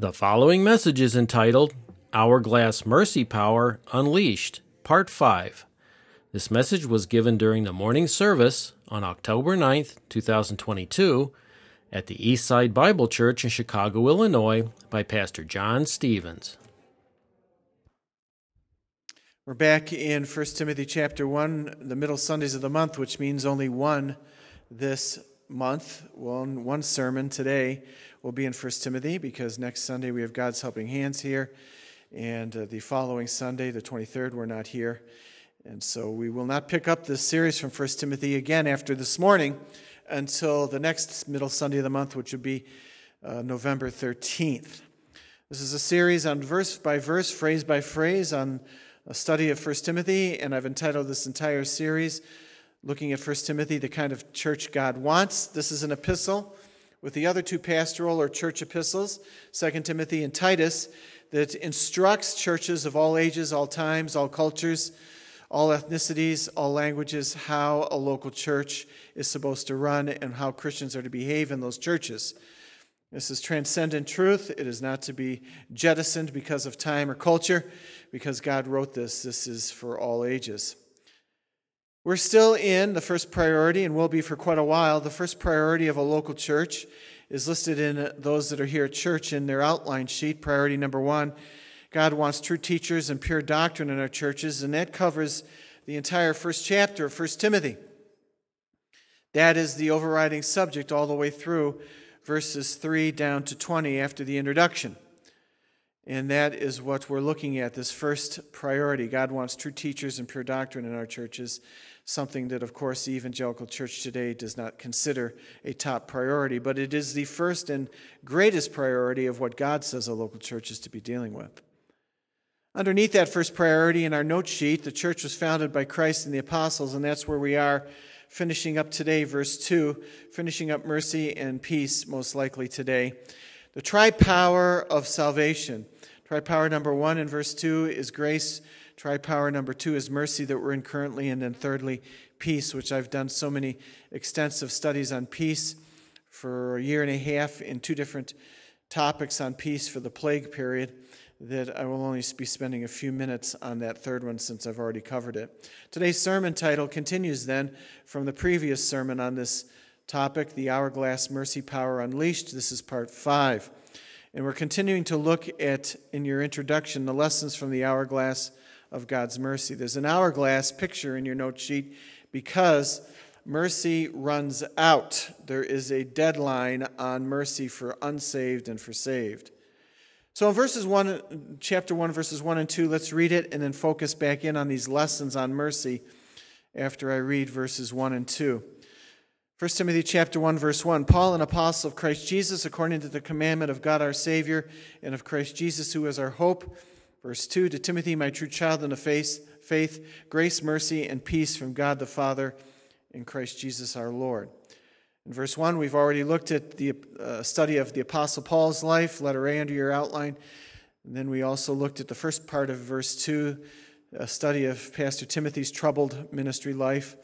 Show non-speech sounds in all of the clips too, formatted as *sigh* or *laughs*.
The following message is entitled Hourglass Mercy Power Unleashed, Part 5. This message was given during the morning service on October 9th, 2022, at the Eastside Bible Church in Chicago, Illinois, by Pastor Jon Stephens. We're back in 1 Timothy chapter 1, the middle Sundays of the month, which means only one this month. One, one sermon today will be in 1 Timothy because next Sunday we have God's Helping Hands here. And uh, the following Sunday, the 23rd, we're not here. And so we will not pick up this series from 1 Timothy again after this morning until the next middle Sunday of the month, which would be uh, November 13th. This is a series on verse by verse, phrase by phrase, on a study of 1 Timothy, and I've entitled this entire series, looking at 1 Timothy, the kind of church God wants. This is an epistle with the other two pastoral or church epistles, 2 Timothy and Titus, that instructs churches of all ages, all times, all cultures, all ethnicities, all languages, how a local church is supposed to run and how Christians are to behave in those churches. This is transcendent truth. It is not to be jettisoned because of time or culture, because God wrote this. This is for all ages. We're still in the first priority and will be for quite a while. The first priority of a local church is listed in those that are here at church in their outline sheet. Priority number one God wants true teachers and pure doctrine in our churches, and that covers the entire first chapter of 1 Timothy. That is the overriding subject all the way through verses 3 down to 20 after the introduction. And that is what we're looking at this first priority. God wants true teachers and pure doctrine in our churches something that, of course, the evangelical church today does not consider a top priority, but it is the first and greatest priority of what God says a local church is to be dealing with. Underneath that first priority in our note sheet, the church was founded by Christ and the apostles, and that's where we are finishing up today, verse 2, finishing up mercy and peace, most likely today. The tri power of salvation. Tri power number one in verse 2 is grace Tri power number two is mercy that we're in currently. And then thirdly, peace, which I've done so many extensive studies on peace for a year and a half in two different topics on peace for the plague period that I will only be spending a few minutes on that third one since I've already covered it. Today's sermon title continues then from the previous sermon on this topic, The Hourglass Mercy Power Unleashed. This is part five. And we're continuing to look at, in your introduction, the lessons from the hourglass of God's mercy. There's an hourglass picture in your note sheet because mercy runs out. There is a deadline on mercy for unsaved and for saved. So in verses 1 chapter 1 verses 1 and 2 let's read it and then focus back in on these lessons on mercy after I read verses 1 and 2. 1 Timothy chapter 1 verse 1 Paul an apostle of Christ Jesus according to the commandment of God our savior and of Christ Jesus who is our hope Verse 2 To Timothy, my true child in the faith, faith, grace, mercy, and peace from God the Father and Christ Jesus our Lord. In verse 1, we've already looked at the uh, study of the Apostle Paul's life, letter A under your outline. And then we also looked at the first part of verse 2, a study of Pastor Timothy's troubled ministry life.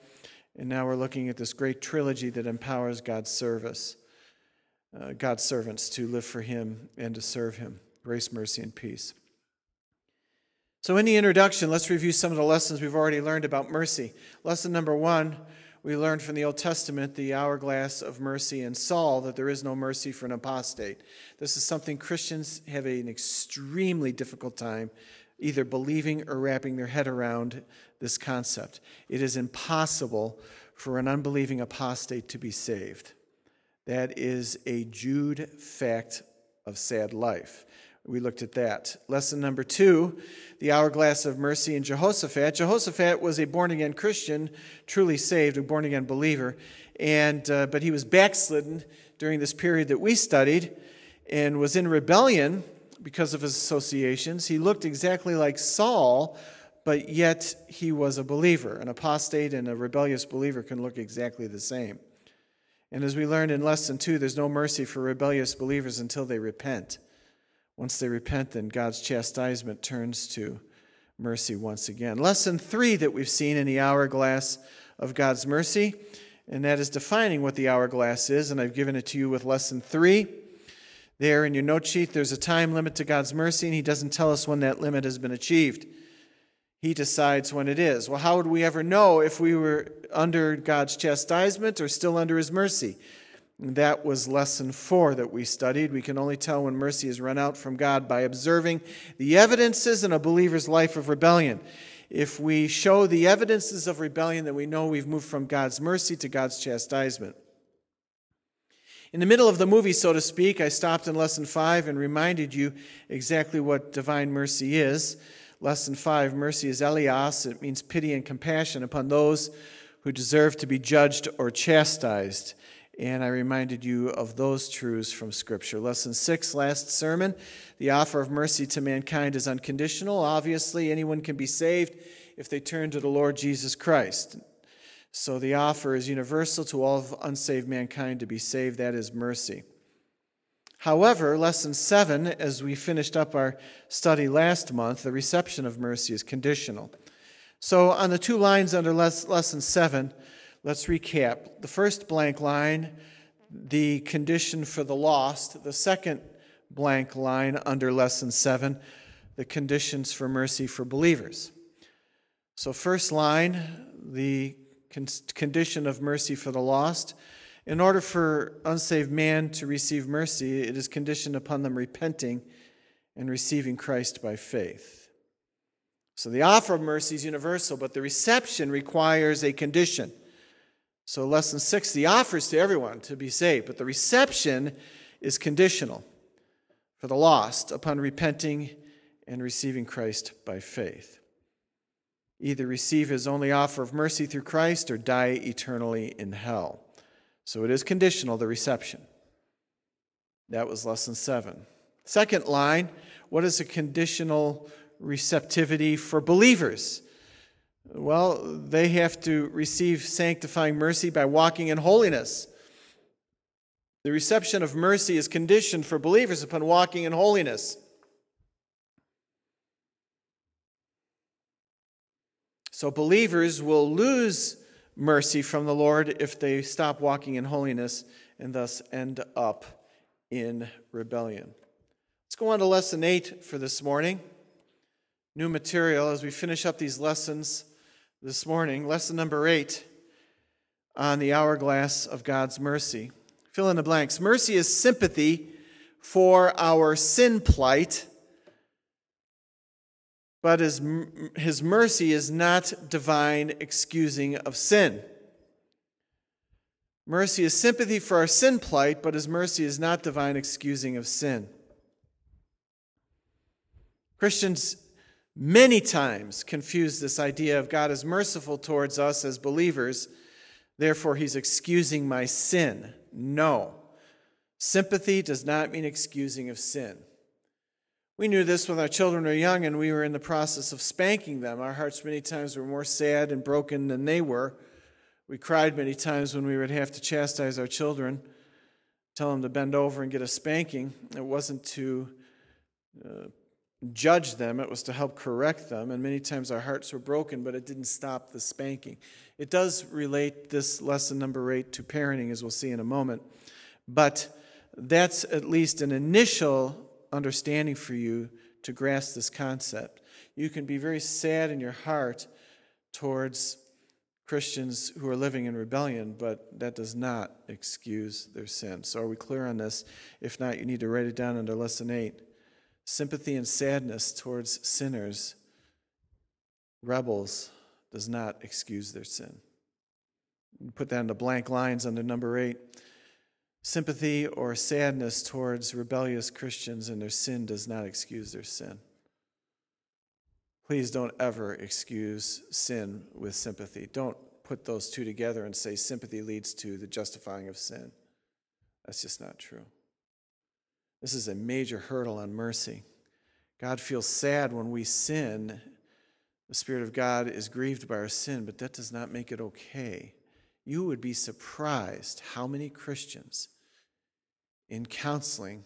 And now we're looking at this great trilogy that empowers God's service, uh, God's servants to live for Him and to serve Him. Grace, mercy, and peace. So, in the introduction, let's review some of the lessons we've already learned about mercy. Lesson number one we learned from the Old Testament, the hourglass of mercy in Saul, that there is no mercy for an apostate. This is something Christians have an extremely difficult time either believing or wrapping their head around this concept. It is impossible for an unbelieving apostate to be saved. That is a Jude fact of sad life. We looked at that. Lesson number two the hourglass of mercy in Jehoshaphat. Jehoshaphat was a born again Christian, truly saved, a born again believer, and, uh, but he was backslidden during this period that we studied and was in rebellion because of his associations. He looked exactly like Saul, but yet he was a believer. An apostate and a rebellious believer can look exactly the same. And as we learned in lesson two, there's no mercy for rebellious believers until they repent. Once they repent, then God's chastisement turns to mercy once again. Lesson three that we've seen in the hourglass of God's mercy, and that is defining what the hourglass is, and I've given it to you with lesson three. There in your note sheet, there's a time limit to God's mercy, and He doesn't tell us when that limit has been achieved. He decides when it is. Well, how would we ever know if we were under God's chastisement or still under His mercy? That was lesson four that we studied. We can only tell when mercy has run out from God by observing the evidences in a believer's life of rebellion. If we show the evidences of rebellion, then we know we've moved from God's mercy to God's chastisement. In the middle of the movie, so to speak, I stopped in lesson five and reminded you exactly what divine mercy is. Lesson five mercy is eleos, it means pity and compassion upon those who deserve to be judged or chastised. And I reminded you of those truths from Scripture. Lesson six, last sermon. The offer of mercy to mankind is unconditional. Obviously, anyone can be saved if they turn to the Lord Jesus Christ. So the offer is universal to all unsaved mankind to be saved. That is mercy. However, lesson seven, as we finished up our study last month, the reception of mercy is conditional. So on the two lines under lesson seven, Let's recap. The first blank line, the condition for the lost. The second blank line under lesson seven, the conditions for mercy for believers. So, first line, the condition of mercy for the lost. In order for unsaved man to receive mercy, it is conditioned upon them repenting and receiving Christ by faith. So the offer of mercy is universal, but the reception requires a condition. So, lesson six the offer is to everyone to be saved, but the reception is conditional for the lost upon repenting and receiving Christ by faith. Either receive his only offer of mercy through Christ or die eternally in hell. So it is conditional, the reception. That was lesson seven. Second line what is a conditional receptivity for believers? Well, they have to receive sanctifying mercy by walking in holiness. The reception of mercy is conditioned for believers upon walking in holiness. So, believers will lose mercy from the Lord if they stop walking in holiness and thus end up in rebellion. Let's go on to lesson eight for this morning. New material as we finish up these lessons this morning, lesson number eight on the hourglass of God's mercy. Fill in the blanks. Mercy is sympathy for our sin plight, but his, his mercy is not divine excusing of sin. Mercy is sympathy for our sin plight, but his mercy is not divine excusing of sin. Christians many times confuse this idea of God is merciful towards us as believers, therefore he's excusing my sin. No. Sympathy does not mean excusing of sin. We knew this when our children were young and we were in the process of spanking them. Our hearts many times were more sad and broken than they were. We cried many times when we would have to chastise our children, tell them to bend over and get a spanking. It wasn't to uh, judge them, it was to help correct them. And many times our hearts were broken, but it didn't stop the spanking. It does relate this lesson number eight to parenting, as we'll see in a moment. But that's at least an initial understanding for you to grasp this concept. You can be very sad in your heart towards Christians who are living in rebellion, but that does not excuse their sin. So, are we clear on this? If not, you need to write it down under lesson eight sympathy and sadness towards sinners, rebels, does not excuse their sin. Put that into blank lines under number eight. Sympathy or sadness towards rebellious Christians and their sin does not excuse their sin. Please don't ever excuse sin with sympathy. Don't put those two together and say sympathy leads to the justifying of sin. That's just not true. This is a major hurdle on mercy. God feels sad when we sin. The Spirit of God is grieved by our sin, but that does not make it okay. You would be surprised how many Christians in counseling,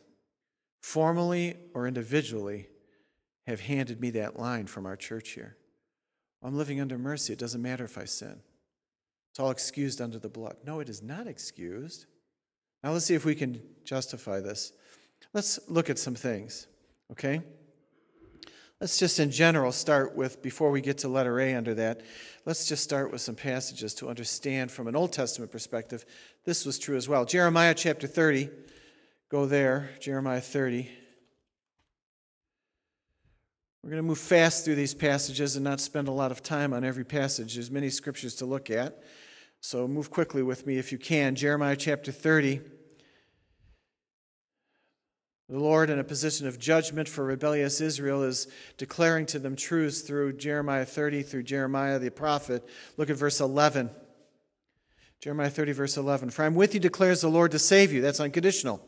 formally or individually, have handed me that line from our church here. I'm living under mercy. It doesn't matter if I sin. It's all excused under the blood. No, it is not excused. Now let's see if we can justify this. Let's look at some things, okay? Let's just in general start with, before we get to letter A under that, let's just start with some passages to understand from an Old Testament perspective. This was true as well. Jeremiah chapter 30, go there, Jeremiah 30. We're going to move fast through these passages and not spend a lot of time on every passage. There's many scriptures to look at. So move quickly with me if you can. Jeremiah chapter 30. The Lord, in a position of judgment for rebellious Israel, is declaring to them truths through Jeremiah 30, through Jeremiah the prophet. Look at verse 11. Jeremiah 30, verse 11. For I am with you, declares the Lord, to save you. That's unconditional.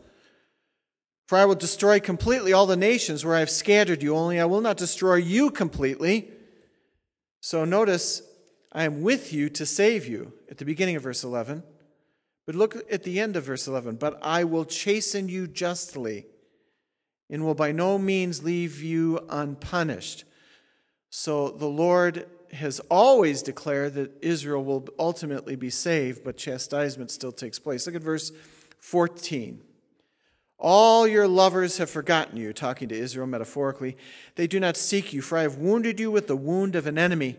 For I will destroy completely all the nations where I have scattered you, only I will not destroy you completely. So notice, I am with you to save you at the beginning of verse 11. But look at the end of verse 11. But I will chasten you justly and will by no means leave you unpunished. So the Lord has always declared that Israel will ultimately be saved, but chastisement still takes place. Look at verse 14. All your lovers have forgotten you, talking to Israel metaphorically. They do not seek you, for I have wounded you with the wound of an enemy,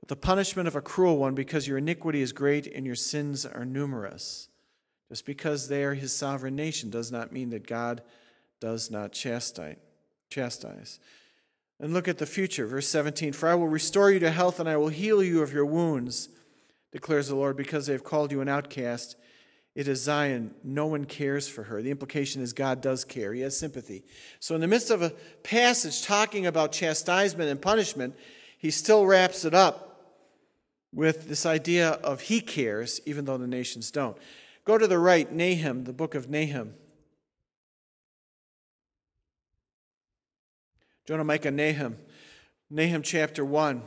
with the punishment of a cruel one, because your iniquity is great and your sins are numerous. Just because they are his sovereign nation does not mean that God does not chastise. And look at the future, verse 17 For I will restore you to health and I will heal you of your wounds, declares the Lord, because they have called you an outcast it is Zion. No one cares for her. The implication is God does care. He has sympathy. So, in the midst of a passage talking about chastisement and punishment, he still wraps it up with this idea of he cares, even though the nations don't. Go to the right, Nahum, the book of Nahum. Jonah, Micah, Nahum. Nahum chapter 1.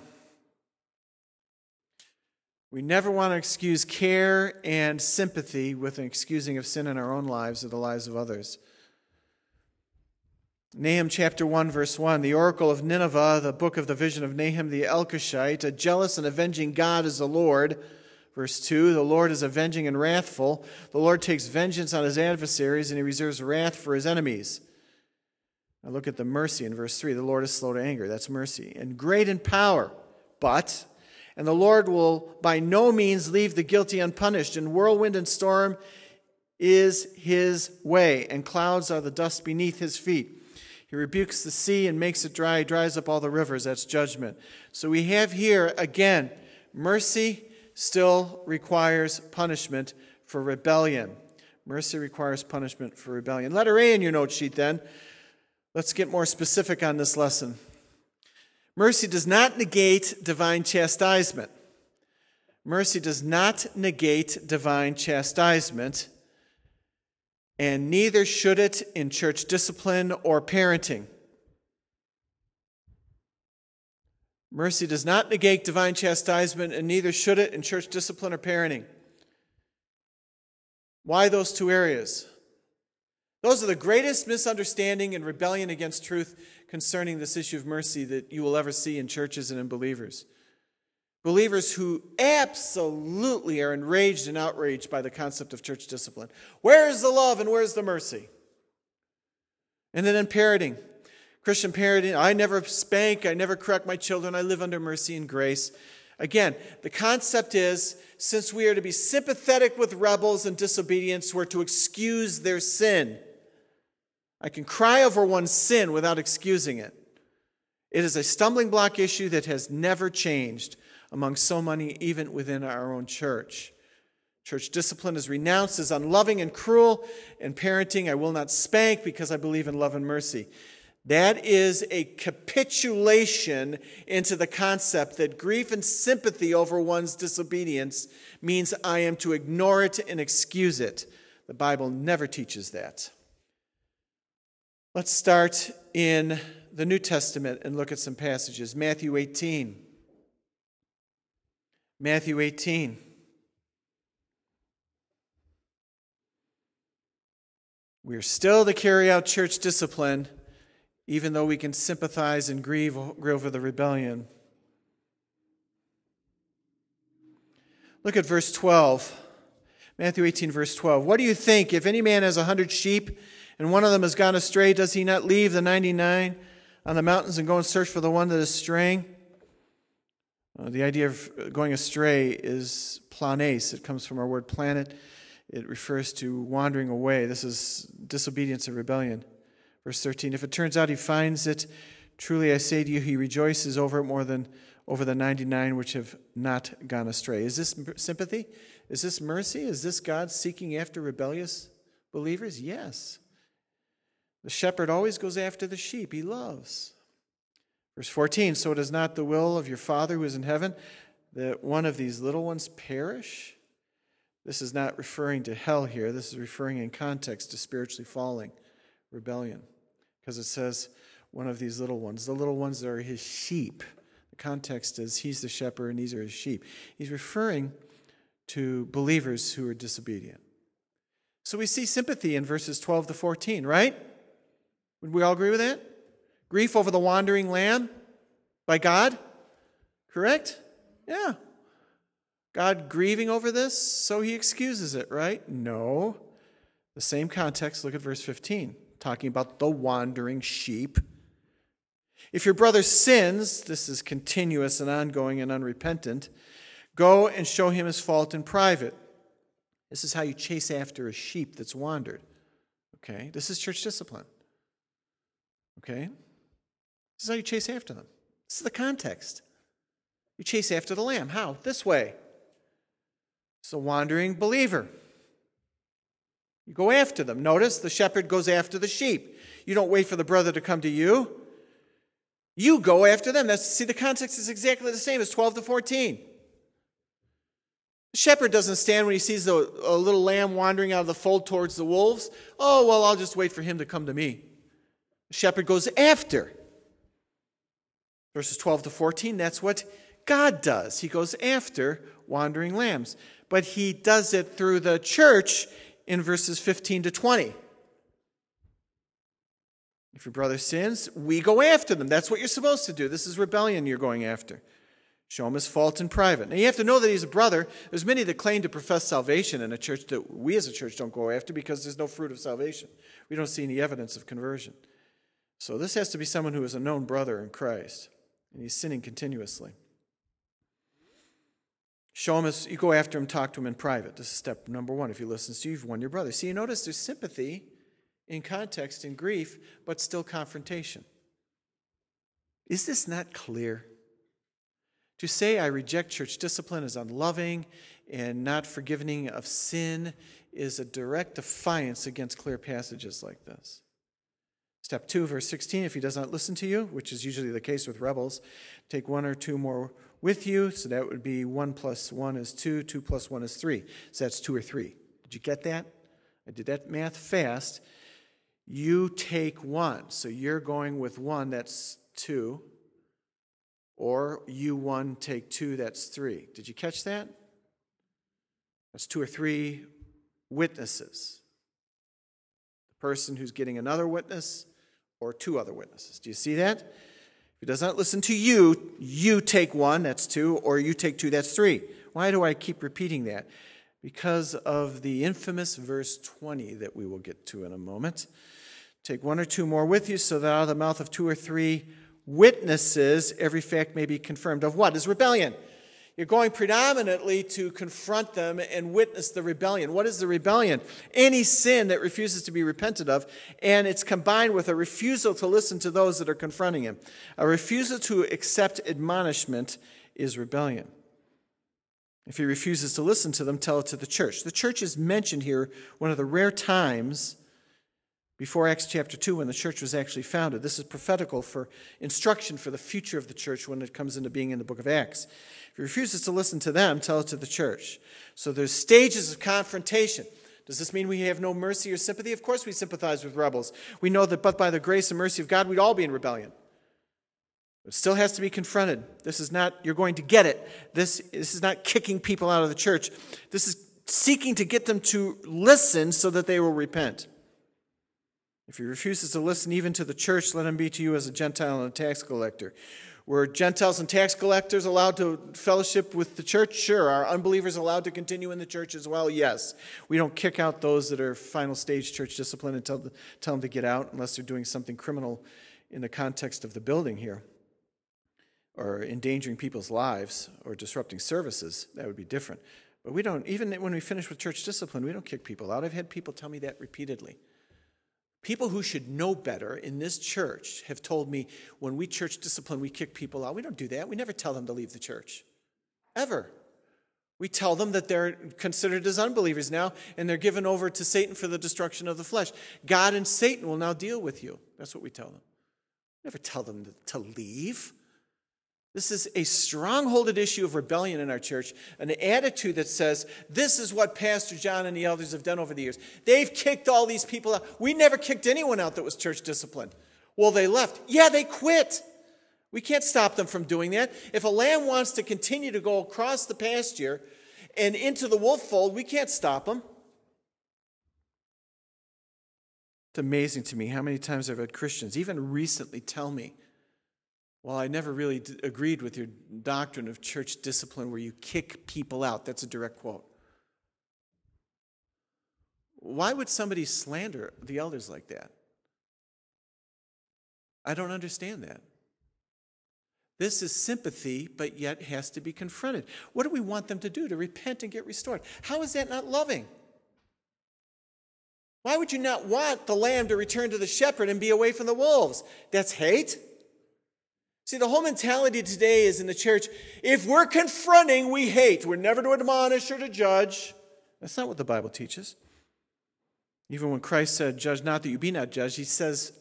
We never want to excuse care and sympathy with an excusing of sin in our own lives or the lives of others. Nahum chapter 1, verse 1 The oracle of Nineveh, the book of the vision of Nahum the Elkoshite, a jealous and avenging God is the Lord. Verse 2 The Lord is avenging and wrathful. The Lord takes vengeance on his adversaries, and he reserves wrath for his enemies. Now look at the mercy in verse 3 The Lord is slow to anger. That's mercy. And great in power. But and the Lord will by no means leave the guilty unpunished. In whirlwind and storm is his way, and clouds are the dust beneath his feet. He rebukes the sea and makes it dry, he dries up all the rivers. That's judgment. So we have here, again, mercy still requires punishment for rebellion. Mercy requires punishment for rebellion. Letter A in your note sheet, then. Let's get more specific on this lesson. Mercy does not negate divine chastisement. Mercy does not negate divine chastisement, and neither should it in church discipline or parenting. Mercy does not negate divine chastisement, and neither should it in church discipline or parenting. Why those two areas? Those are the greatest misunderstanding and rebellion against truth concerning this issue of mercy that you will ever see in churches and in believers. Believers who absolutely are enraged and outraged by the concept of church discipline. Where's the love and where's the mercy? And then in parenting, Christian parenting, I never spank, I never correct my children, I live under mercy and grace. Again, the concept is since we are to be sympathetic with rebels and disobedience, we're to excuse their sin. I can cry over one's sin without excusing it. It is a stumbling block issue that has never changed among so many, even within our own church. Church discipline is renounced as unloving and cruel, and parenting, I will not spank because I believe in love and mercy. That is a capitulation into the concept that grief and sympathy over one's disobedience means I am to ignore it and excuse it. The Bible never teaches that. Let's start in the New Testament and look at some passages. Matthew 18. Matthew 18. We are still to carry out church discipline, even though we can sympathize and grieve over the rebellion. Look at verse 12. Matthew 18, verse 12. What do you think? If any man has a hundred sheep and one of them has gone astray, does he not leave the 99 on the mountains and go and search for the one that is straying? Uh, the idea of going astray is planes. It comes from our word planet. It refers to wandering away. This is disobedience and rebellion. Verse 13 If it turns out he finds it, truly I say to you, he rejoices over it more than over the 99 which have not gone astray. Is this sympathy? Is this mercy? Is this God seeking after rebellious believers? Yes. The shepherd always goes after the sheep he loves. Verse 14 So it is not the will of your Father who is in heaven that one of these little ones perish? This is not referring to hell here. This is referring in context to spiritually falling, rebellion. Because it says, one of these little ones. The little ones are his sheep. The context is he's the shepherd and these are his sheep. He's referring to believers who are disobedient. So we see sympathy in verses 12 to 14, right? Would we all agree with that? Grief over the wandering lamb by God? Correct? Yeah. God grieving over this, so he excuses it, right? No. The same context, look at verse 15, talking about the wandering sheep. If your brother sins, this is continuous and ongoing and unrepentant, go and show him his fault in private. This is how you chase after a sheep that's wandered. Okay? This is church discipline. Okay? This is how you chase after them. This is the context. You chase after the lamb. How? This way. It's a wandering believer. You go after them. Notice the shepherd goes after the sheep. You don't wait for the brother to come to you. You go after them. That's, see, the context is exactly the same as 12 to 14. The shepherd doesn't stand when he sees a, a little lamb wandering out of the fold towards the wolves. Oh, well, I'll just wait for him to come to me. The shepherd goes after. Verses 12 to 14, that's what God does. He goes after wandering lambs, but he does it through the church in verses 15 to 20. If your brother sins, we go after them. That's what you're supposed to do. This is rebellion you're going after. Show him his fault in private. Now you have to know that he's a brother. There's many that claim to profess salvation in a church that we as a church don't go after because there's no fruit of salvation. We don't see any evidence of conversion. So this has to be someone who is a known brother in Christ and he's sinning continuously. Show him as you go after him, talk to him in private. This is step number one. If he listens to you, you've won your brother. See, you notice there's sympathy in context in grief, but still confrontation. Is this not clear? To say I reject church discipline as unloving and not forgiving of sin is a direct defiance against clear passages like this. Step 2, verse 16 if he does not listen to you, which is usually the case with rebels, take one or two more with you. So that would be 1 plus 1 is 2, 2 plus 1 is 3. So that's 2 or 3. Did you get that? I did that math fast. You take 1. So you're going with 1, that's 2. Or you 1 take 2, that's 3. Did you catch that? That's 2 or 3 witnesses. The person who's getting another witness or two other witnesses. Do you see that? If he does not listen to you, you take one, that's two, or you take two, that's three. Why do I keep repeating that? Because of the infamous verse 20 that we will get to in a moment. Take one or two more with you, so that out of the mouth of two or three witnesses every fact may be confirmed. Of what? Is rebellion. You're going predominantly to confront them and witness the rebellion. What is the rebellion? Any sin that refuses to be repented of, and it's combined with a refusal to listen to those that are confronting him. A refusal to accept admonishment is rebellion. If he refuses to listen to them, tell it to the church. The church is mentioned here one of the rare times before Acts chapter 2 when the church was actually founded. This is prophetical for instruction for the future of the church when it comes into being in the book of Acts. If he refuses to listen to them, tell it to the church. So there's stages of confrontation. Does this mean we have no mercy or sympathy? Of course we sympathize with rebels. We know that but by the grace and mercy of God, we'd all be in rebellion. It still has to be confronted. This is not, you're going to get it. This, this is not kicking people out of the church. This is seeking to get them to listen so that they will repent. If he refuses to listen even to the church, let him be to you as a Gentile and a tax collector. Were Gentiles and tax collectors allowed to fellowship with the church? Sure. Are unbelievers allowed to continue in the church as well? Yes. We don't kick out those that are final stage church discipline and tell, tell them to get out unless they're doing something criminal in the context of the building here or endangering people's lives or disrupting services. That would be different. But we don't, even when we finish with church discipline, we don't kick people out. I've had people tell me that repeatedly. People who should know better in this church have told me when we church discipline, we kick people out. We don't do that. We never tell them to leave the church. Ever. We tell them that they're considered as unbelievers now and they're given over to Satan for the destruction of the flesh. God and Satan will now deal with you. That's what we tell them. Never tell them to leave. This is a strongholded issue of rebellion in our church, an attitude that says, This is what Pastor Jon and the elders have done over the years. They've kicked all these people out. We never kicked anyone out that was church disciplined. Well, they left. Yeah, they quit. We can't stop them from doing that. If a lamb wants to continue to go across the pasture and into the wolf fold, we can't stop them. It's amazing to me how many times I've had Christians, even recently, tell me, well, I never really d- agreed with your doctrine of church discipline where you kick people out. That's a direct quote. Why would somebody slander the elders like that? I don't understand that. This is sympathy, but yet has to be confronted. What do we want them to do? To repent and get restored. How is that not loving? Why would you not want the lamb to return to the shepherd and be away from the wolves? That's hate. See, the whole mentality today is in the church if we're confronting, we hate. We're never to admonish or to judge. That's not what the Bible teaches. Even when Christ said, Judge not that you be not judged, he says,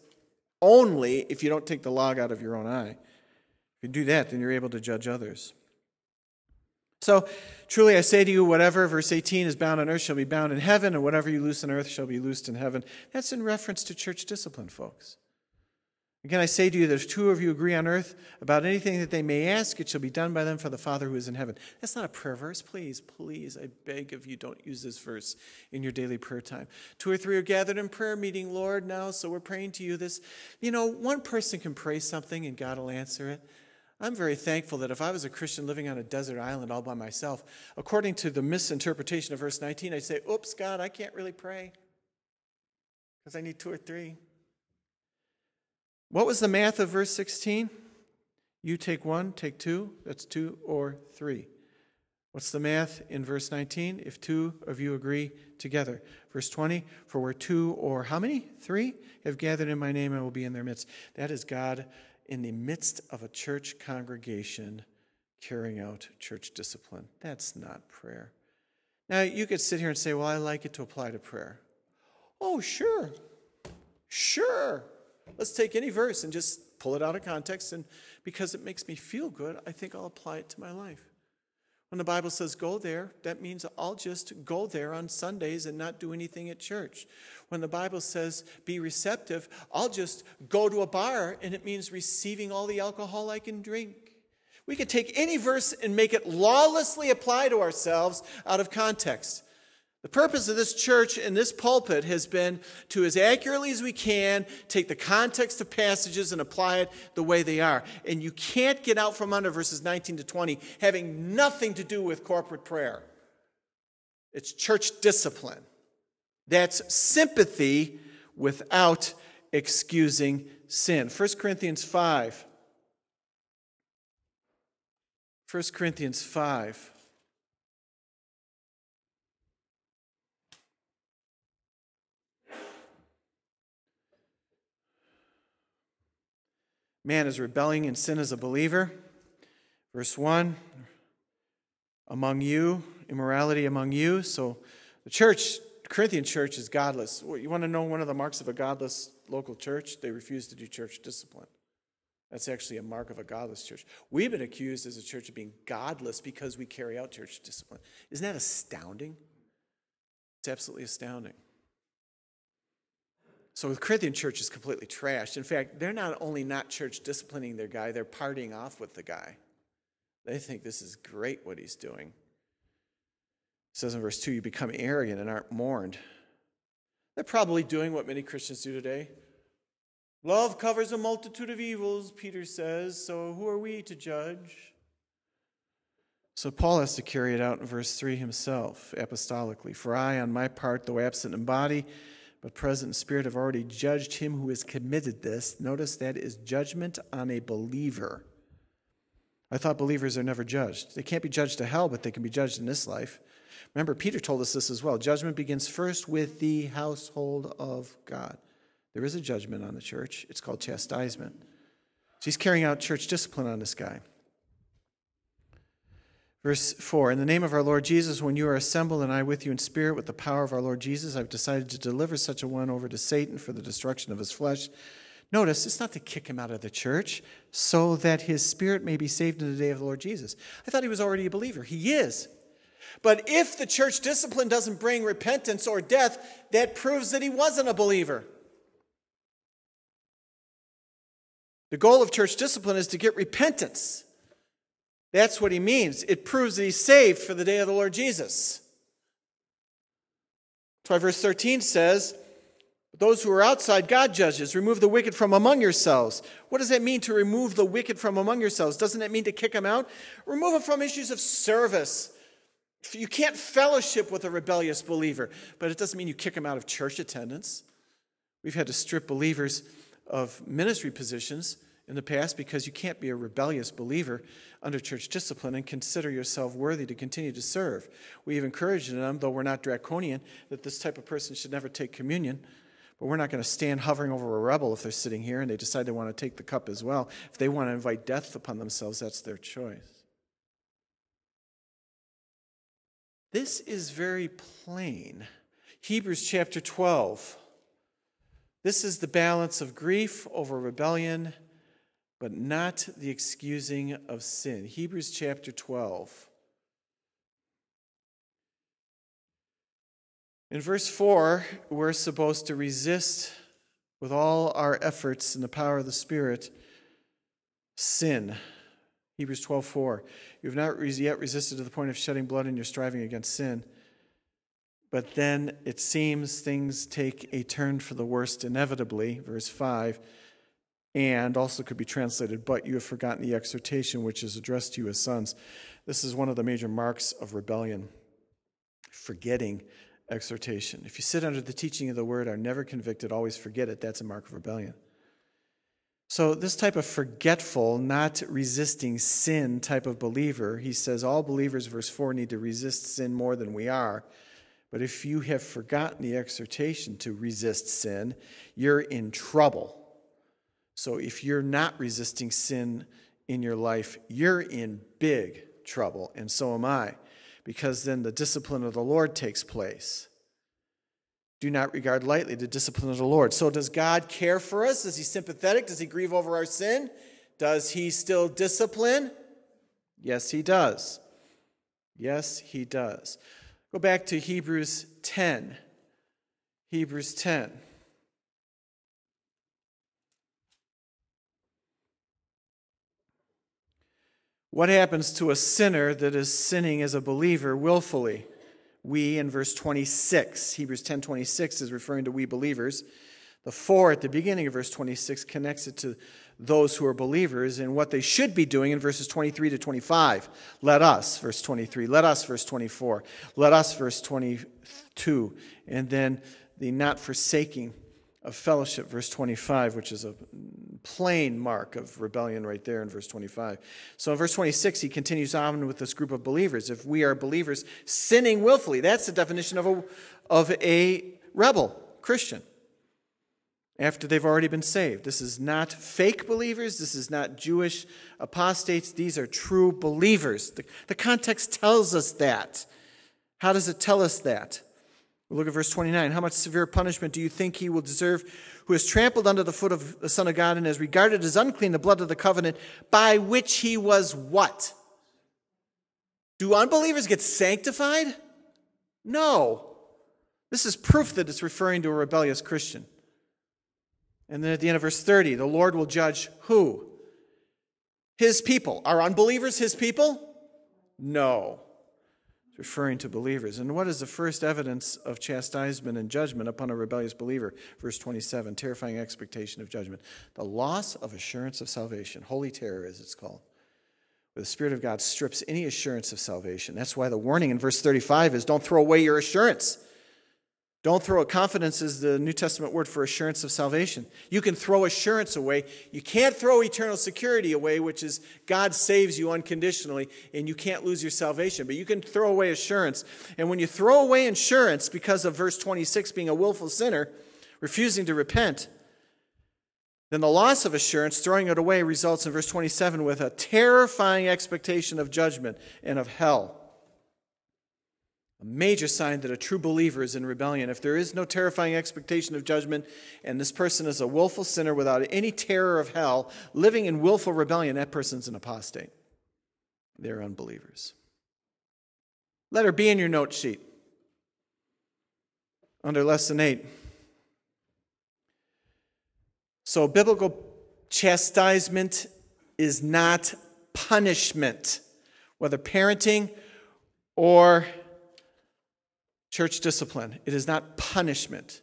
only if you don't take the log out of your own eye. If you do that, then you're able to judge others. So, truly I say to you, whatever, verse 18, is bound on earth shall be bound in heaven, and whatever you loose on earth shall be loosed in heaven. That's in reference to church discipline, folks. Again, I say to you that if two of you agree on earth about anything that they may ask, it shall be done by them for the Father who is in heaven. That's not a prayer verse. Please, please, I beg of you, don't use this verse in your daily prayer time. Two or three are gathered in prayer meeting, Lord, now, so we're praying to you this. You know, one person can pray something and God will answer it. I'm very thankful that if I was a Christian living on a desert island all by myself, according to the misinterpretation of verse 19, I'd say, Oops, God, I can't really pray because I need two or three. What was the math of verse 16? You take one, take two, that's two or three. What's the math in verse 19? If two of you agree together. Verse 20, for where two or how many? Three have gathered in my name, I will be in their midst. That is God in the midst of a church congregation carrying out church discipline. That's not prayer. Now, you could sit here and say, well, I like it to apply to prayer. Oh, sure. Sure. Let's take any verse and just pull it out of context. And because it makes me feel good, I think I'll apply it to my life. When the Bible says go there, that means I'll just go there on Sundays and not do anything at church. When the Bible says be receptive, I'll just go to a bar and it means receiving all the alcohol I can drink. We could take any verse and make it lawlessly apply to ourselves out of context. The purpose of this church and this pulpit has been to, as accurately as we can, take the context of passages and apply it the way they are. And you can't get out from under verses 19 to 20 having nothing to do with corporate prayer. It's church discipline. That's sympathy without excusing sin. 1 Corinthians 5. 1 Corinthians 5. Man is rebelling in sin as a believer. Verse 1 among you, immorality among you. So the church, the Corinthian church, is godless. You want to know one of the marks of a godless local church? They refuse to do church discipline. That's actually a mark of a godless church. We've been accused as a church of being godless because we carry out church discipline. Isn't that astounding? It's absolutely astounding. So the Corinthian church is completely trashed. In fact, they're not only not church disciplining their guy, they're partying off with the guy. They think this is great what he's doing. It says in verse 2 you become arrogant and aren't mourned. They're probably doing what many Christians do today. Love covers a multitude of evils, Peter says, so who are we to judge? So Paul has to carry it out in verse 3 himself, apostolically. For I, on my part, though absent in body, but present in spirit, have already judged him who has committed this. Notice that is judgment on a believer. I thought believers are never judged. They can't be judged to hell, but they can be judged in this life. Remember, Peter told us this as well. Judgment begins first with the household of God. There is a judgment on the church. It's called chastisement. She's carrying out church discipline on this guy. Verse 4 In the name of our Lord Jesus, when you are assembled and I with you in spirit with the power of our Lord Jesus, I've decided to deliver such a one over to Satan for the destruction of his flesh. Notice, it's not to kick him out of the church so that his spirit may be saved in the day of the Lord Jesus. I thought he was already a believer. He is. But if the church discipline doesn't bring repentance or death, that proves that he wasn't a believer. The goal of church discipline is to get repentance. That's what he means. It proves that he's saved for the day of the Lord Jesus. That's why verse 13 says, Those who are outside, God judges. Remove the wicked from among yourselves. What does that mean to remove the wicked from among yourselves? Doesn't that mean to kick them out? Remove them from issues of service. You can't fellowship with a rebellious believer, but it doesn't mean you kick them out of church attendance. We've had to strip believers of ministry positions in the past because you can't be a rebellious believer under church discipline and consider yourself worthy to continue to serve. We have encouraged them, though we're not draconian, that this type of person should never take communion. But we're not going to stand hovering over a rebel if they're sitting here and they decide they want to take the cup as well. If they want to invite death upon themselves, that's their choice. This is very plain. Hebrews chapter 12. This is the balance of grief over rebellion but not the excusing of sin. Hebrews chapter 12. In verse 4, we're supposed to resist with all our efforts and the power of the Spirit sin. Hebrews 12, 4. You have not yet resisted to the point of shedding blood in your striving against sin. But then it seems things take a turn for the worst inevitably. Verse 5 and also could be translated, but you have forgotten the exhortation which is addressed to you as sons. This is one of the major marks of rebellion, forgetting exhortation. If you sit under the teaching of the word, are never convicted, always forget it, that's a mark of rebellion. So, this type of forgetful, not resisting sin type of believer, he says all believers, verse 4, need to resist sin more than we are. But if you have forgotten the exhortation to resist sin, you're in trouble. So if you're not resisting sin in your life, you're in big trouble, and so am I, because then the discipline of the Lord takes place. Do not regard lightly the discipline of the Lord. So, does God care for us? Is He sympathetic? Does He grieve over our sin? Does He still discipline? Yes, He does. Yes, He does. Go back to Hebrews 10. Hebrews 10. What happens to a sinner that is sinning as a believer willfully? We in verse 26, Hebrews 10 26 is referring to we believers. The four at the beginning of verse 26 connects it to those who are believers and what they should be doing in verses 23 to 25. Let us, verse 23. Let us, verse 24. Let us, verse 22. And then the not forsaking of fellowship, verse 25, which is a plain mark of rebellion right there in verse 25. So in verse 26, he continues on with this group of believers. If we are believers sinning willfully, that's the definition of a, of a rebel Christian after they've already been saved. This is not fake believers. This is not Jewish apostates. These are true believers. The, the context tells us that. How does it tell us that? Look at verse 29. How much severe punishment do you think he will deserve who has trampled under the foot of the Son of God and has regarded as unclean the blood of the covenant by which he was what? Do unbelievers get sanctified? No. This is proof that it's referring to a rebellious Christian. And then at the end of verse 30, the Lord will judge who? His people. Are unbelievers his people? No. Referring to believers. And what is the first evidence of chastisement and judgment upon a rebellious believer? Verse 27 terrifying expectation of judgment. The loss of assurance of salvation. Holy terror, as it's called. Where the Spirit of God strips any assurance of salvation. That's why the warning in verse 35 is don't throw away your assurance. Don't throw it. Confidence is the New Testament word for assurance of salvation. You can throw assurance away. You can't throw eternal security away, which is God saves you unconditionally and you can't lose your salvation. But you can throw away assurance. And when you throw away assurance because of verse 26 being a willful sinner, refusing to repent, then the loss of assurance, throwing it away, results in verse 27 with a terrifying expectation of judgment and of hell a major sign that a true believer is in rebellion. If there is no terrifying expectation of judgment, and this person is a willful sinner without any terror of hell, living in willful rebellion, that person's an apostate. They're unbelievers. Letter B in your note sheet. Under lesson 8. So, biblical chastisement is not punishment, whether parenting or church discipline. It is not punishment,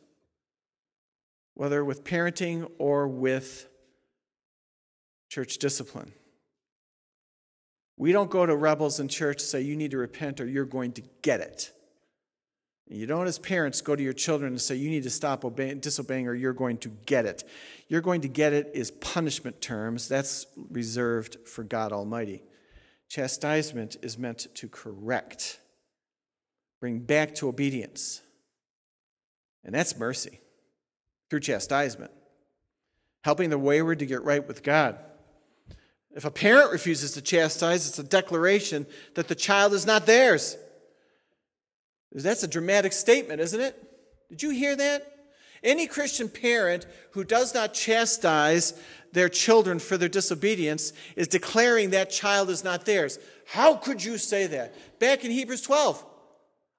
whether with parenting or with church discipline. We don't go to rebels in church and say, You need to repent or you're going to get it. You don't, as parents, go to your children and say, You need to stop obeying, disobeying or you're going to get it. You're going to get it is punishment terms. That's reserved for God Almighty. Chastisement is meant to correct bring back to obedience. And that's mercy through chastisement, helping the wayward to get right with God. If a parent refuses to chastise, it's a declaration that the child is not theirs. That's a dramatic statement, isn't it? Did you hear that? Any Christian parent who does not chastise their children for their disobedience is declaring that child is not theirs. How could you say that? Back in Hebrews 12.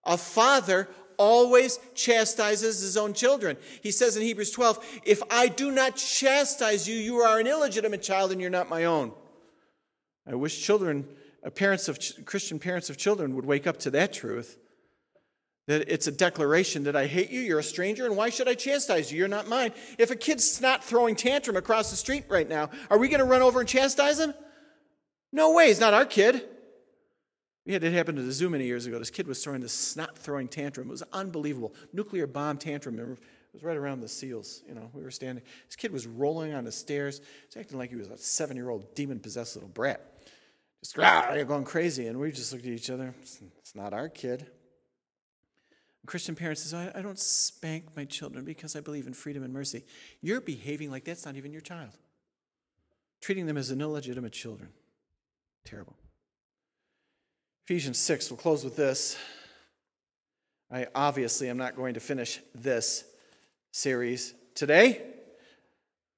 A father always chastises his own children. He says in Hebrews 12, If I do not chastise you, you are an illegitimate child and you're not my own. I wish children, uh, parents of Christian parents of children would wake up to that truth. That it's a declaration that I hate you, you're a stranger, and why should I chastise you? You're not mine. If a kid's not throwing tantrum across the street right now, are we going to run over and chastise him? No way, he's not our kid. It happen to the zoo many years ago. This kid was throwing this snot throwing tantrum. It was unbelievable. Nuclear bomb tantrum. It was right around the seals. You know, we were standing. This kid was rolling on the stairs. He's acting like he was a seven year old demon possessed little brat. Just ah, going crazy. And we just looked at each other. It's, not our kid. And Christian parents say, I, I don't spank my children because I believe in freedom and mercy. You're behaving like that's not even your child, treating them as an illegitimate children. Terrible. Ephesians 6, we'll close with this. I obviously am not going to finish this series today.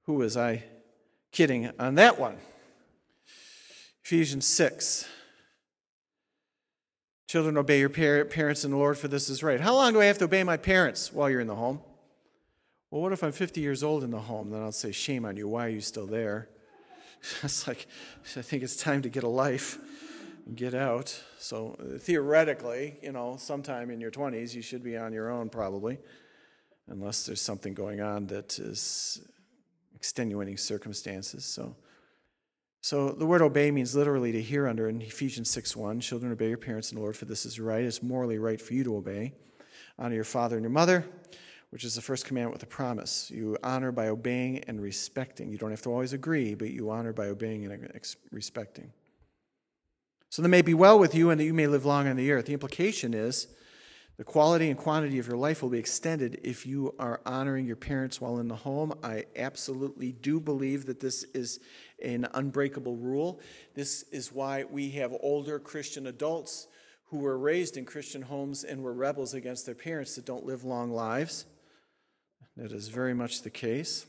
Who was I kidding on that one? Ephesians 6. Children, obey your parents in the Lord, for this is right. How long do I have to obey my parents while you're in the home? Well, what if I'm 50 years old in the home? Then I'll say, Shame on you. Why are you still there? *laughs* It's like, I think it's time to get a life get out. So theoretically, you know, sometime in your 20s, you should be on your own probably, unless there's something going on that is extenuating circumstances. So, so the word obey means literally to hear under in Ephesians 6:1. Children, obey your parents in the Lord, for this is right. It's morally right for you to obey. Honor your father and your mother, which is the first commandment with a promise. You honor by obeying and respecting. You don't have to always agree, but you honor by obeying and respecting so that may be well with you and that you may live long on the earth. The implication is the quality and quantity of your life will be extended if you are honoring your parents while in the home. I absolutely do believe that this is an unbreakable rule. This is why we have older Christian adults who were raised in Christian homes and were rebels against their parents that don't live long lives. That is very much the case.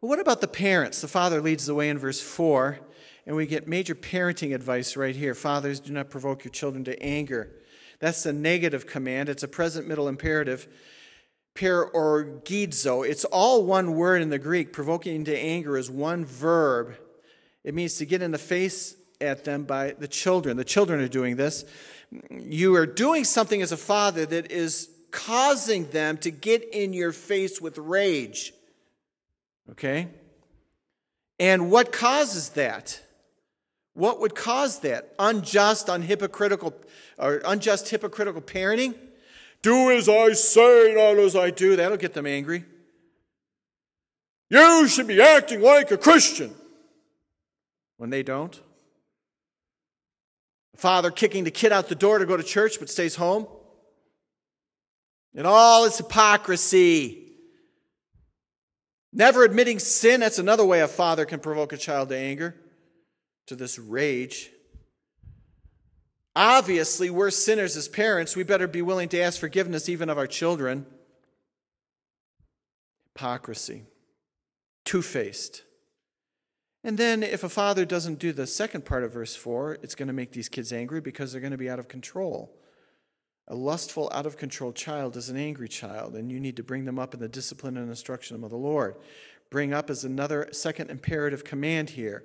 But what about the parents? The father leads the way in verse 4 and we get major parenting advice right here. Fathers, do not provoke your children to anger. That's the negative command. It's a present middle imperative. parorgizo. It's all one word in the Greek. Provoking to anger is one verb. It means to get in the face at them by the children. The children are doing this. You are doing something as a father that is causing them to get in your face with rage. Okay? And what causes that? What would cause that? Unjust, unhypocritical, or unjust, hypocritical parenting? Do as I say, not as I do. That'll get them angry. You should be acting like a Christian. When they don't. Father kicking the kid out the door to go to church but stays home. And all its hypocrisy. Never admitting sin, that's another way a father can provoke a child to anger, to this rage. Obviously, we're sinners as parents. We better be willing to ask forgiveness even of our children. Hypocrisy, two faced. And then, if a father doesn't do the second part of verse 4, it's going to make these kids angry because they're going to be out of control. A lustful, out of control child is an angry child, and you need to bring them up in the discipline and instruction of the Lord. Bring up is another second imperative command here.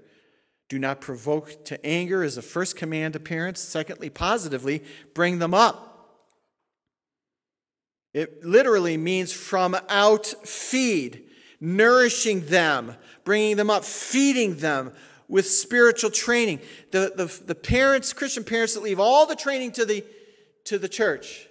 Do not provoke to anger is the first command to parents. Secondly, positively, bring them up. It literally means from out feed, nourishing them, bringing them up, feeding them with spiritual training. The, the, the parents, Christian parents that leave all the training to the, to the church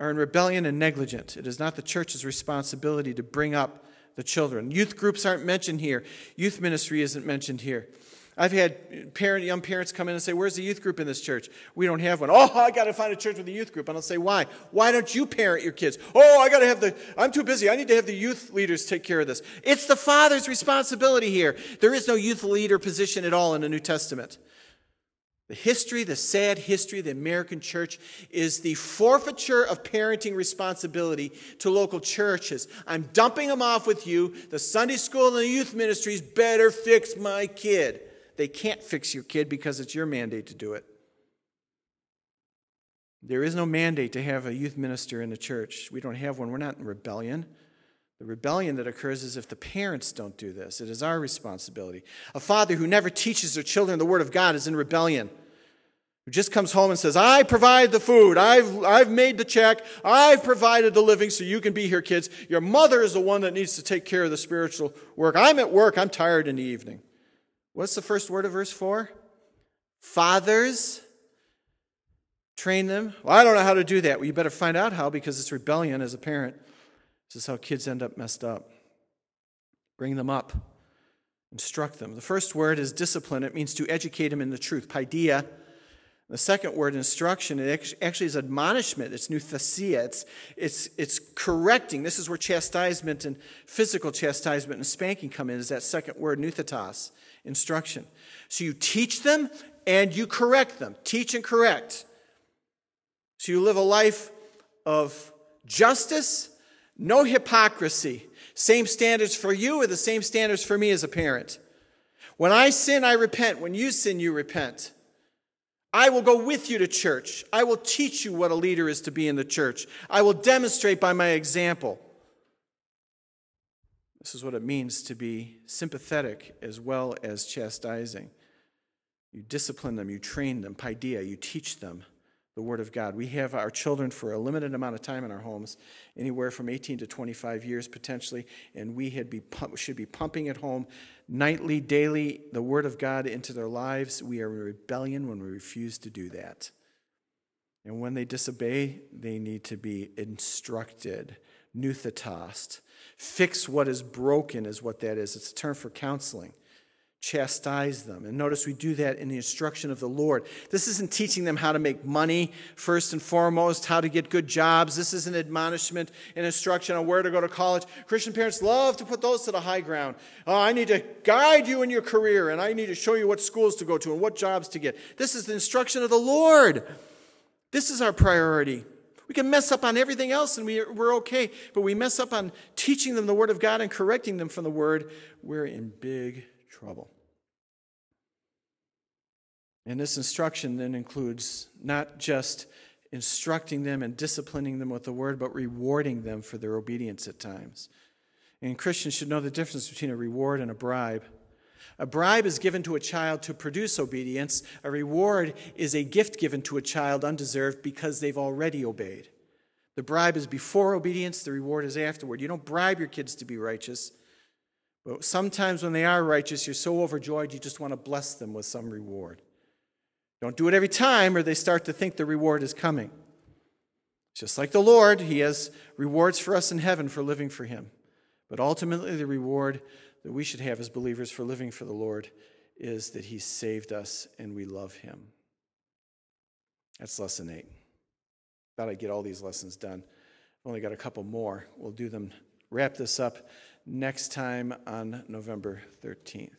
are in rebellion and negligent. It is not the church's responsibility to bring up the children. Youth groups aren't mentioned here, youth ministry isn't mentioned here. I've had parent, young parents come in and say, Where's the youth group in this church? We don't have one. Oh, I got to find a church with a youth group. And I'll say, Why? Why don't you parent your kids? Oh, I got to have the, I'm too busy. I need to have the youth leaders take care of this. It's the father's responsibility here. There is no youth leader position at all in the New Testament. The history, the sad history of the American church is the forfeiture of parenting responsibility to local churches. I'm dumping them off with you. The Sunday school and the youth ministries better fix my kid. They can't fix your kid because it's your mandate to do it. There is no mandate to have a youth minister in the church. We don't have one. We're not in rebellion. The rebellion that occurs is if the parents don't do this. It is our responsibility. A father who never teaches their children the Word of God is in rebellion. Who just comes home and says, I provide the food, I've, I've made the check, I've provided the living so you can be here, kids. Your mother is the one that needs to take care of the spiritual work. I'm at work, I'm tired in the evening. What's the first word of verse 4? Fathers, train them. Well, I don't know how to do that. Well, you better find out how because it's rebellion as a parent. This is how kids end up messed up. Bring them up, instruct them. The first word is discipline, it means to educate them in the truth. Paideia. The second word, instruction, it actually is admonishment. It's nouthesia. It's, it's, it's correcting. This is where chastisement and physical chastisement and spanking come in, is that second word, nouthetos instruction. So you teach them and you correct them. Teach and correct. So you live a life of justice, no hypocrisy. Same standards for you are the same standards for me as a parent. When I sin, I repent. When you sin, you repent. I will go with you to church. I will teach you what a leader is to be in the church. I will demonstrate by my example. This is what it means to be sympathetic as well as chastising. You discipline them, you train them, paideia, you teach them the Word of God. We have our children for a limited amount of time in our homes, anywhere from 18 to 25 years potentially, and we be, should be pumping at home nightly, daily, the Word of God into their lives. We are in rebellion when we refuse to do that. And when they disobey, they need to be instructed, nouthetos, Fix what is broken, is what that is. It's a term for counseling. Chastise them. And notice we do that in the instruction of the Lord. This isn't teaching them how to make money, first and foremost, how to get good jobs. This is an admonishment and instruction on where to go to college. Christian parents love to put those to the high ground. Oh, I need to guide you in your career, and I need to show you what schools to go to and what jobs to get. This is the instruction of the Lord. This is our priority. We can mess up on everything else and we, we're okay. But we mess up on teaching them the Word of God and correcting them from the Word, we're in big trouble. And this instruction then includes not just instructing them and disciplining them with the Word, but rewarding them for their obedience at times. And Christians should know the difference between a reward and a bribe. A bribe is given to a child to produce obedience. A reward is a gift given to a child undeserved because they've already obeyed. The bribe is before obedience, the reward is afterward. You don't bribe your kids to be righteous, but sometimes when they are righteous, you're so overjoyed you just want to bless them with some reward. Don't do it every time, or they start to think the reward is coming. Just like the Lord, He has rewards for us in heaven for living for Him. But ultimately, the reward that we should have as believers for living for the Lord is that He saved us and we love Him. That's lesson eight. Thought I'd get all these lessons done. I've only got a couple more. We'll do them, wrap this up next time on November 13th.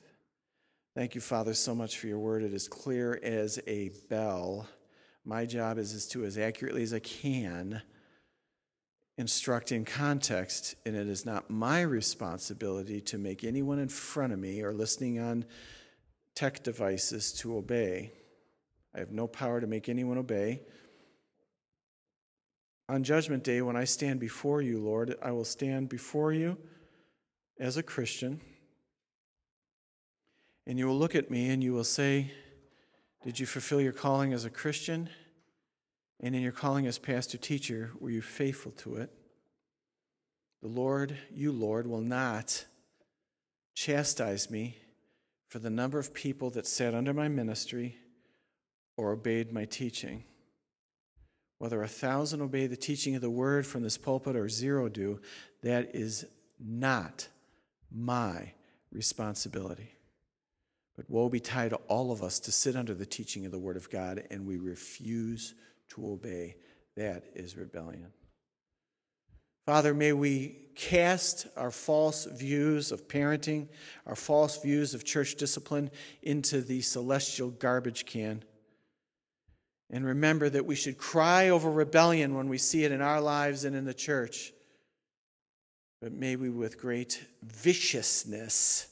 Thank you, Father, so much for your word. It is clear as a bell. My job is, is to, as accurately as I can, instruct in context, and it is not my responsibility to make anyone in front of me or listening on tech devices to obey. I have no power to make anyone obey. On Judgment Day, when I stand before you, Lord, I will stand before you as a Christian, and you will look at me and you will say, Did you fulfill your calling as a Christian? And in your calling as pastor teacher, were you faithful to it? The Lord, you, Lord, will not chastise me for the number of people that sat under my ministry or obeyed my teaching. Whether a thousand obey the teaching of the word from this pulpit or zero do, that is not my responsibility. But woe betide all of us to sit under the teaching of the word of God and we refuse to obey. That is rebellion. Father, may we cast our false views of parenting, our false views of church discipline into the celestial garbage can. And remember that we should cry over rebellion when we see it in our lives and in the church. But may we, with great viciousness,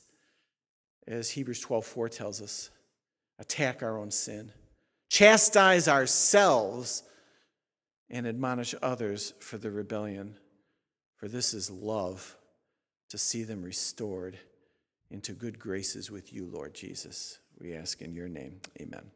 as Hebrews 12:4 tells us, attack our own sin chastise ourselves, and admonish others for the rebellion. For this is love, to see them restored into good graces with you, Lord Jesus. We ask in your name. Amen.